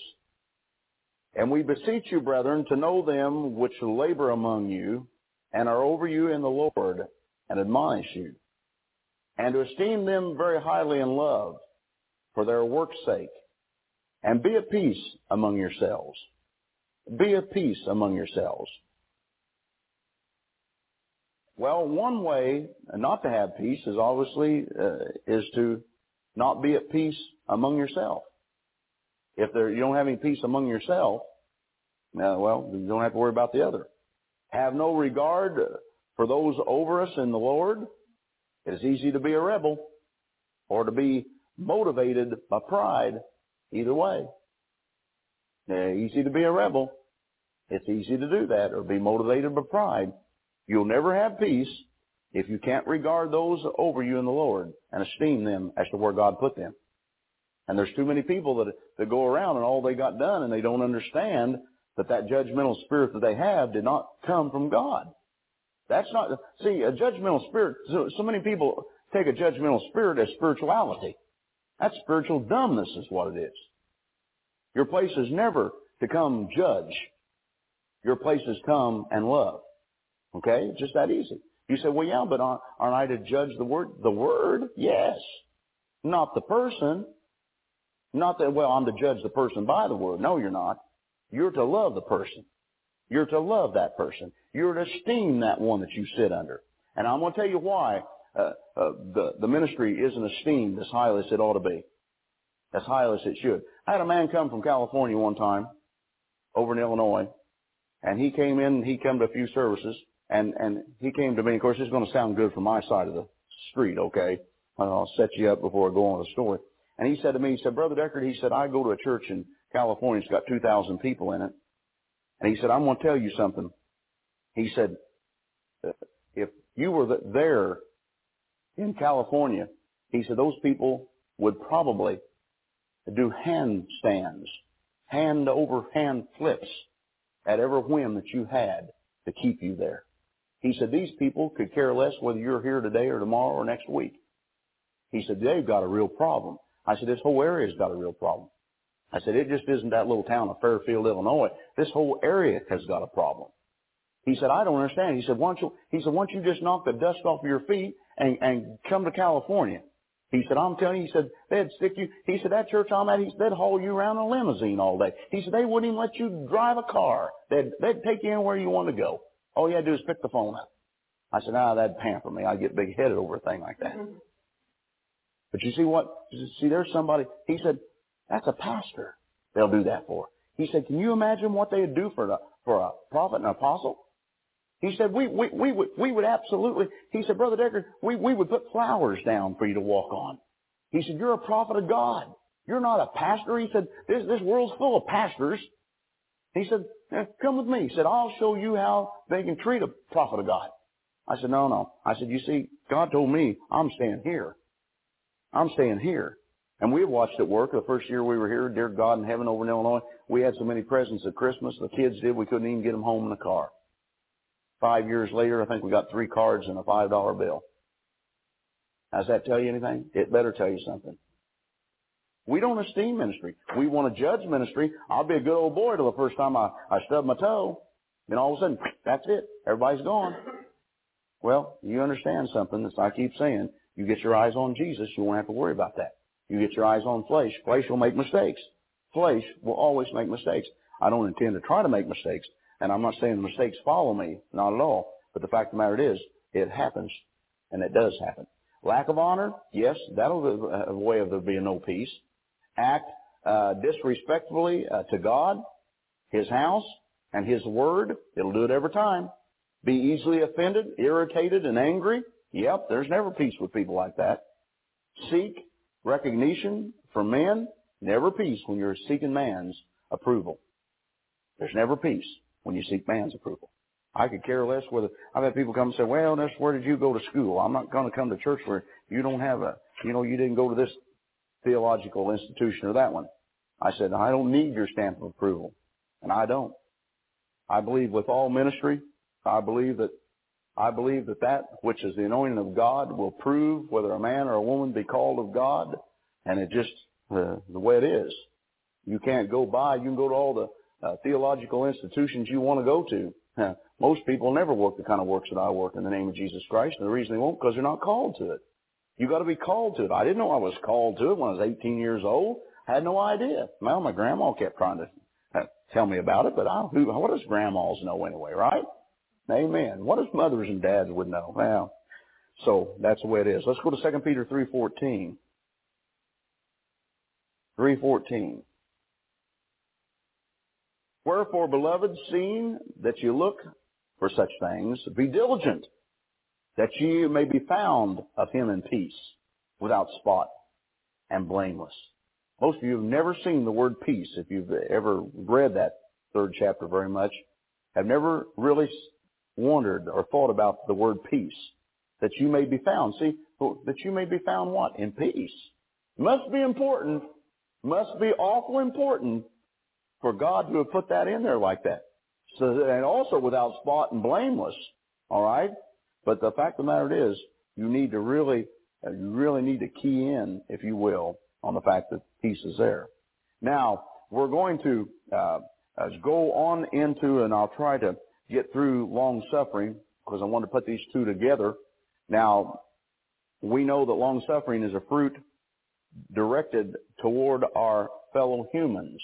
[SPEAKER 2] and we beseech you, brethren, to know them which labor among you and are over you in the Lord and admonish you, and to esteem them very highly in love for their work's sake, and be at peace among yourselves. Be at peace among yourselves. Well, one way not to have peace is obviously uh, is to not be at peace among yourself. If there, you don't have any peace among yourself, uh, well, you don't have to worry about the other. Have no regard for those over us in the Lord. It is easy to be a rebel or to be motivated by pride. Either way. Easy to be a rebel. It's easy to do that or be motivated by pride. You'll never have peace if you can't regard those over you in the Lord and esteem them as to where God put them. And there's too many people that, that go around and all they got done and they don't understand that that judgmental spirit that they have did not come from God. That's not, see, a judgmental spirit, so, so many people take a judgmental spirit as spirituality. That's spiritual dumbness is what it is. Your place is never to come judge. Your place is come and love. Okay? Just that easy. You say, well, yeah, but aren't I to judge the word? The word? Yes. Not the person. Not that, well, I'm to judge the person by the word. No, you're not. You're to love the person. You're to love that person. You're to esteem that one that you sit under. And I'm going to tell you why uh, uh, the, the ministry isn't esteemed as highly as it ought to be, as highly as it should. I had a man come from California one time over in Illinois, and he came in, he came to a few services, and, and he came to me. Of course, it's going to sound good from my side of the street, okay? I'll set you up before I go on the story. And he said to me, he said, Brother Deckard, he said, I go to a church in California. It's got 2,000 people in it. And he said, I'm going to tell you something. He said, uh, if you were there in California, he said, those people would probably do handstands, hand over hand flips at every whim that you had to keep you there. He said, these people could care less whether you're here today or tomorrow or next week. He said, they've got a real problem. I said, this whole area's got a real problem. I said, it just isn't that little town of Fairfield, Illinois. This whole area has got a problem. He said, I don't understand. He said, why don't you, he said, why don't you just knock the dust off of your feet and, and come to California? He said, I'm telling you, he said, they'd stick you, he said, that church I'm at, he said, they'd haul you around in a limousine all day. He said, they wouldn't even let you drive a car. They'd, they'd take you anywhere you want to go. All you had to do is pick the phone up. I said, ah, that'd pamper me. I'd get big headed over a thing like that. Mm-hmm. But you see what, see there's somebody, he said, that's a pastor they'll do that for. He said, can you imagine what they'd do for a, for a prophet and apostle? He said, we, we, we would, we would absolutely, he said, Brother Deckard, we, we would put flowers down for you to walk on. He said, you're a prophet of God. You're not a pastor. He said, this, this world's full of pastors. He said, eh, come with me. He said, I'll show you how they can treat a prophet of God. I said, no, no. I said, you see, God told me I'm staying here. I'm staying here. And we watched it work. The first year we were here, dear God in heaven over in Illinois, we had so many presents at Christmas. The kids did, we couldn't even get them home in the car. Five years later, I think we got three cards and a five dollar bill. Does that tell you anything? It better tell you something. We don't esteem ministry. We want to judge ministry. I'll be a good old boy till the first time I, I stub my toe. Then all of a sudden, that's it. Everybody's gone. Well, you understand something, as I keep saying. You get your eyes on Jesus, you won't have to worry about that. You get your eyes on flesh, flesh will make mistakes. Flesh will always make mistakes. I don't intend to try to make mistakes, and I'm not saying the mistakes follow me, not at all. But the fact of the matter is, it happens, and it does happen. Lack of honor, yes, that'll be a way of there being no peace. Act uh, disrespectfully uh, to God, His house, and His word. It'll do it every time. Be easily offended, irritated, and angry. Yep, there's never peace with people like that. Seek recognition from men, never peace when you're seeking man's approval. There's never peace when you seek man's approval. I could care less whether I've had people come and say, "Well, that's where did you go to school?" I'm not going to come to church where you don't have a, you know, you didn't go to this theological institution or that one. I said, I don't need your stamp of approval, and I don't. I believe with all ministry, I believe that I believe that that which is the anointing of God will prove whether a man or a woman be called of God, and it just uh, the way it is. You can't go by. You can go to all the uh, theological institutions you want to go to. Most people never work the kind of works that I work in the name of Jesus Christ, and the reason they won't because they're not called to it. You got to be called to it. I didn't know I was called to it when I was 18 years old. I had no idea. Well, my grandma kept trying to uh, tell me about it, but I, who, what does grandmas know anyway, right? Amen. What does mothers and dads would know? Well, so that's the way it is. Let's go to 2 Peter 3.14. 3.14. Wherefore, beloved, seeing that you look for such things, be diligent, that ye may be found of him in peace, without spot and blameless. Most of you have never seen the word peace, if you've ever read that third chapter very much, have never really wondered or thought about the word peace. That you may be found. See, that you may be found what? In peace. Must be important. Must be awful important for God to have put that in there like that. So, and also without spot and blameless. All right? But the fact of the matter is, you need to really, you really need to key in, if you will, on the fact that peace is there. Now, we're going to uh, go on into, and I'll try to get through long suffering because I want to put these two together. Now, we know that long suffering is a fruit directed toward our fellow humans.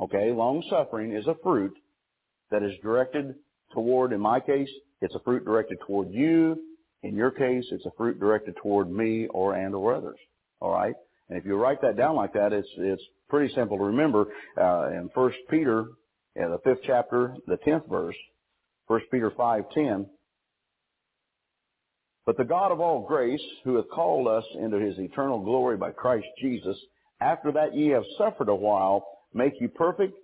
[SPEAKER 2] Okay, long suffering is a fruit that is directed toward, in my case, it's a fruit directed toward you. In your case, it's a fruit directed toward me or and or others. All right, and if you write that down like that, it's it's pretty simple to remember. Uh, in First Peter, in the fifth chapter, the tenth verse, First Peter five ten. But the God of all grace, who hath called us into his eternal glory by Christ Jesus, after that ye have suffered a while, make you perfect,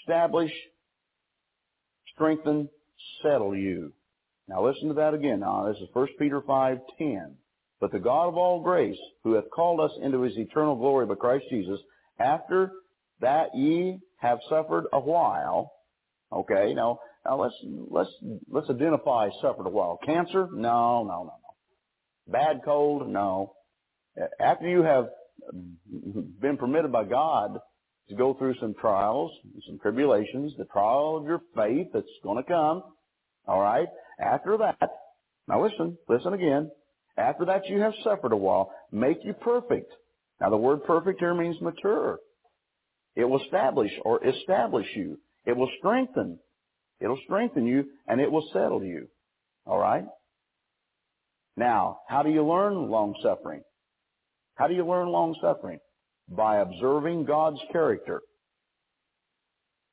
[SPEAKER 2] establish, strengthen, settle you. Now listen to that again. Now this is 1 Peter 5:10. But the God of all grace, who hath called us into his eternal glory by Christ Jesus, after that ye have suffered a while. Okay, now now let's let's let's identify suffered a while. Cancer? No, no, no, no. Bad cold? No. After you have been permitted by God to go through some trials, some tribulations, the trial of your faith that's going to come. All right. After that, now listen, listen again. After that you have suffered a while, make you perfect. Now the word perfect here means mature. It will establish or establish you. It will strengthen. It'll strengthen you and it will settle you. All right? Now, how do you learn long suffering? How do you learn long suffering? By observing God's character.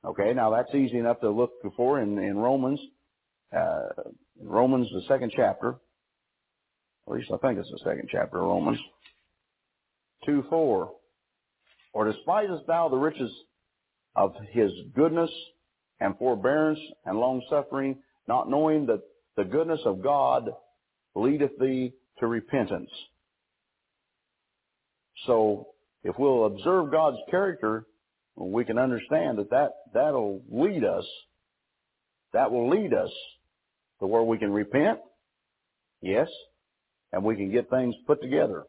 [SPEAKER 2] Okay, now that's easy enough to look for in, in Romans, uh, Romans the second chapter. At least I think it's the second chapter of Romans. 2 4. Or despisest thou the riches of his goodness and forbearance and longsuffering, not knowing that the goodness of God leadeth thee to repentance. So if we'll observe God's character, we can understand that, that that'll lead us, that will lead us to where we can repent, yes, and we can get things put together.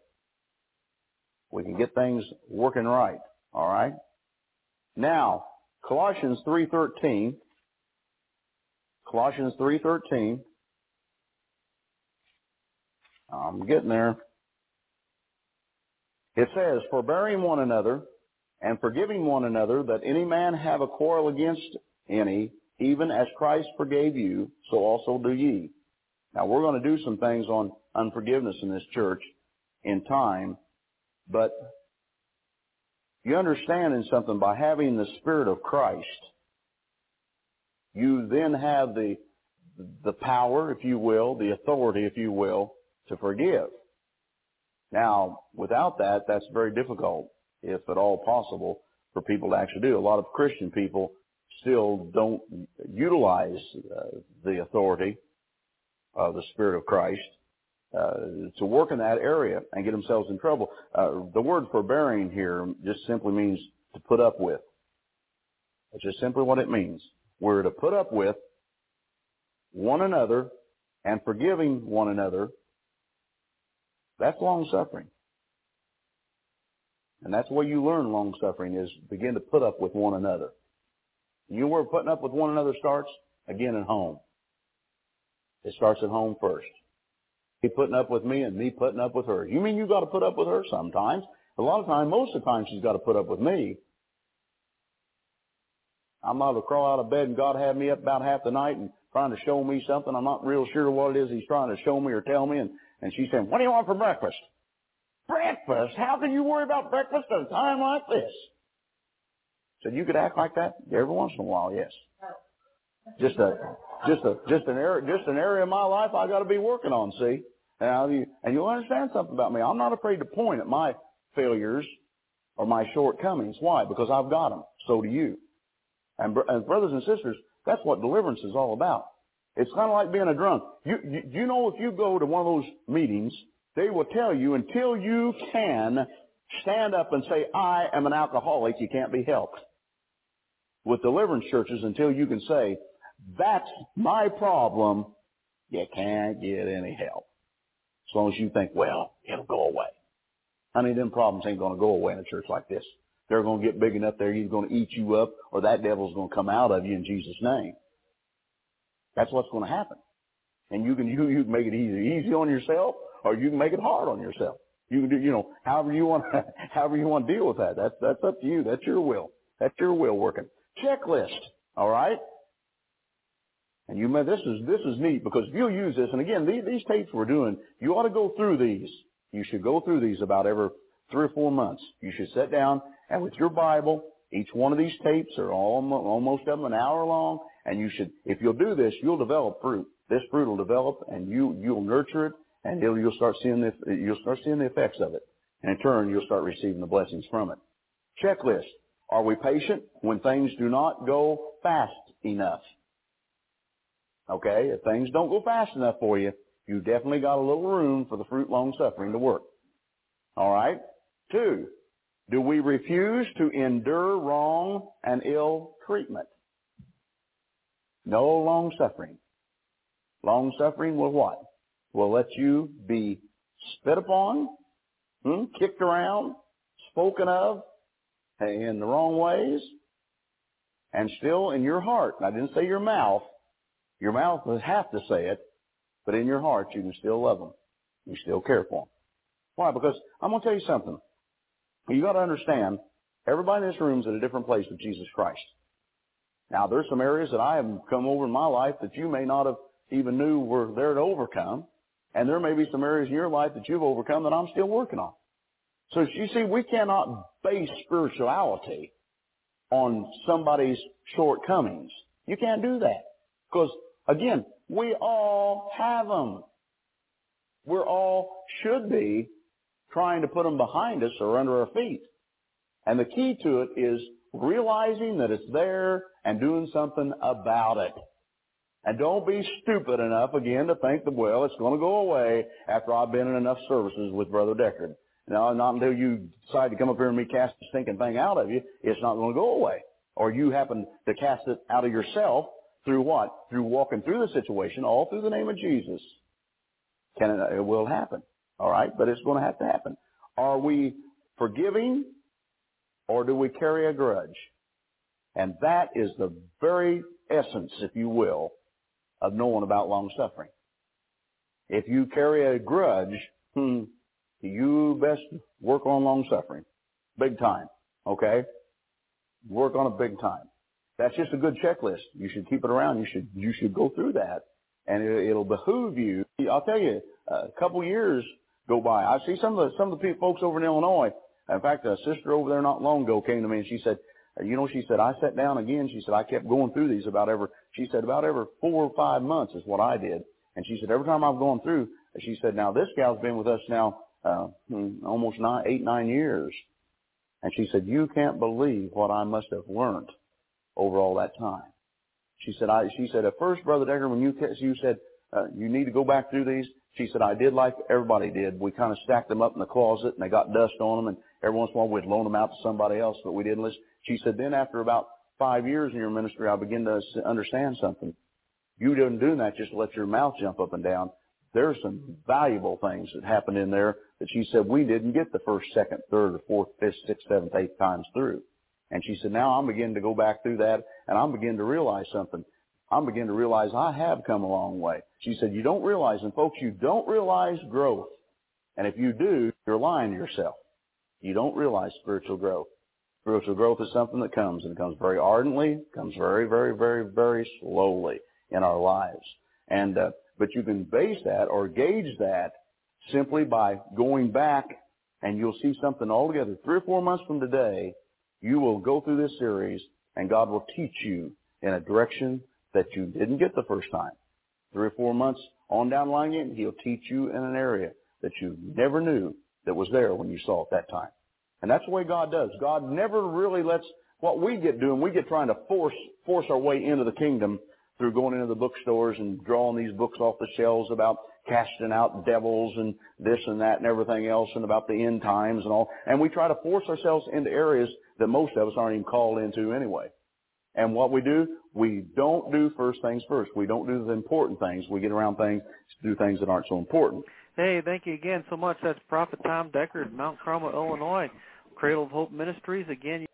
[SPEAKER 2] We can get things working right. All right. Now, Colossians 3:13. Colossians 3:13. I'm getting there. It says, forbearing one another and forgiving one another that any man have a quarrel against any, even as Christ forgave you, so also do ye. Now we're going to do some things on unforgiveness in this church in time, but you understand in something by having the Spirit of Christ, you then have the the power, if you will, the authority, if you will, to forgive. Now, without that, that's very difficult, if at all possible, for people to actually do. A lot of Christian people still don't utilize uh, the authority of the Spirit of Christ uh, to work in that area and get themselves in trouble. Uh, the word forbearing here just simply means to put up with. That's just simply what it means. We're to put up with one another and forgiving one another that's long suffering. And that's where you learn long suffering is begin to put up with one another. You know where putting up with one another starts? Again at home. It starts at home first. He putting up with me and me putting up with her. You mean you got to put up with her sometimes? A lot of times, most of the time, she's got to put up with me. I'm not to crawl out of bed and God have me up about half the night and trying to show me something. I'm not real sure what it is he's trying to show me or tell me, and and she said, what do you want for breakfast? Breakfast? How can you worry about breakfast at a time like this? Said, you could act like that every once in a while, yes. Just a, just a, just an area, just an area of my life I got to be working on. See, now you, and you'll understand something about me. I'm not afraid to point at my failures or my shortcomings. Why? Because I've got them. So do you. And, and brothers and sisters, that's what deliverance is all about. It's kind of like being a drunk. You, you, you know if you go to one of those meetings, they will tell you until you can stand up and say, I am an alcoholic, you can't be helped. With deliverance churches, until you can say, that's my problem, you can't get any help. As long as you think, well, it'll go away. Honey, them problems ain't going to go away in a church like this. They're going to get big enough they're either going to eat you up or that devil's going to come out of you in Jesus' name. That's what's going to happen. And you can you you can make it easy easy on yourself, or you can make it hard on yourself. You can do you know however you want however you want to deal with that. That's that's up to you. That's your will. That's your will working. Checklist. All right. And you may, this is, this is neat because if you'll use this, and again, these, these tapes we're doing, you ought to go through these. You should go through these about every three or four months. You should sit down and with your Bible, each one of these tapes are all, almost of them an hour long, and you should, if you'll do this, you'll develop fruit. This fruit will develop and you, you'll nurture it and you'll start seeing the, you'll start seeing the effects of it. And in turn, you'll start receiving the blessings from it. Checklist. Are we patient when things do not go fast enough? Okay, if things don't go fast enough for you, you definitely got a little room for the fruit long suffering to work. All right? Two, do we refuse to endure wrong and ill treatment? No long suffering. Long suffering will what? Will let you be spit upon, hmm, kicked around, spoken of in the wrong ways, and still in your heart. I didn't say your mouth, your mouth will have to say it, but in your heart you can still love them. You still care for them. Why? Because I'm going to tell you something. You got to understand, everybody in this room is at a different place with Jesus Christ. Now, there's some areas that I have come over in my life that you may not have even knew were there to overcome. And there may be some areas in your life that you've overcome that I'm still working on. So you see, we cannot base spirituality on somebody's shortcomings. You can't do that. Because Again, we all have them. We're all should be trying to put them behind us or under our feet. And the key to it is realizing that it's there and doing something about it. And don't be stupid enough again to think that, well, it's going to go away after I've been in enough services with Brother Deckard. Now, not until you decide to come up here and me cast the stinking thing out of you, it's not going to go away. Or you happen to cast it out of yourself through what? Through walking through the situation, all through the name of Jesus. Can it, it will happen. All right, but it's going to have to happen. Are we forgiving or do we carry a grudge? And that is the very essence, if you will, of knowing about long suffering. If you carry a grudge, hmm, you best work on long suffering. Big time. Okay? Work on it big time. That's just a good checklist. You should keep it around. You should you should go through that, and it, will behoove you. I'll tell you, a couple years go by. I see some of the some of the folks over in Illinois. In fact, a sister over there not long ago came to me and she said, you know, she said, I sat down again. She said, I kept going through these about every, she said, about every four or five months is what I did. And she said, every time I've gone through, she said, now this gal's been with us now, uh, hmm, almost nine, eight, nine years. And she said, you can't believe what I must have learned over all that time. She said, I, she said, at first, Brother Deckard, when you, you said, uh, you need to go back through these, she said, I did like everybody did. We kind of stacked them up in the closet and they got dust on them and every once in a while we'd loan them out to somebody else, but we didn't listen. She said, then after about five years in your ministry, I begin to understand something. You didn't do that just to let your mouth jump up and down. There's some valuable things that happened in there that she said we didn't get the first, second, third, or fourth, fifth, sixth, seventh, eighth times through. And she said, now I'm beginning to go back through that and I'm beginning to realize something. I'm beginning to realize I have come a long way. She said, you don't realize, and folks, you don't realize growth. And if you do, you're lying to yourself. You don't realize spiritual growth. Spiritual growth is something that comes, and it comes very ardently, comes very, very, very, very slowly in our lives. And, uh, but you can base that or gauge that simply by going back and you'll see something altogether. Three or four months from today, you will go through this series and God will teach you in a direction that you didn't get the first time. Three or four months on down the line, He'll teach you in an area that you never knew that was there when you saw it that time. And that's the way God does. God never really lets what we get doing, we get trying to force, force our way into the kingdom through going into the bookstores and drawing these books off the shelves about casting out devils and this and that and everything else and about the end times and all. And we try to force ourselves into areas that most of us aren't even called into anyway. And what we do, we don't do first things first. We don't do the important things. We get around things do things that aren't so important.
[SPEAKER 1] Hey, thank you again so much. That's Prophet Tom Deckard, Mount Carmel, Illinois, Cradle of Hope Ministries. Again,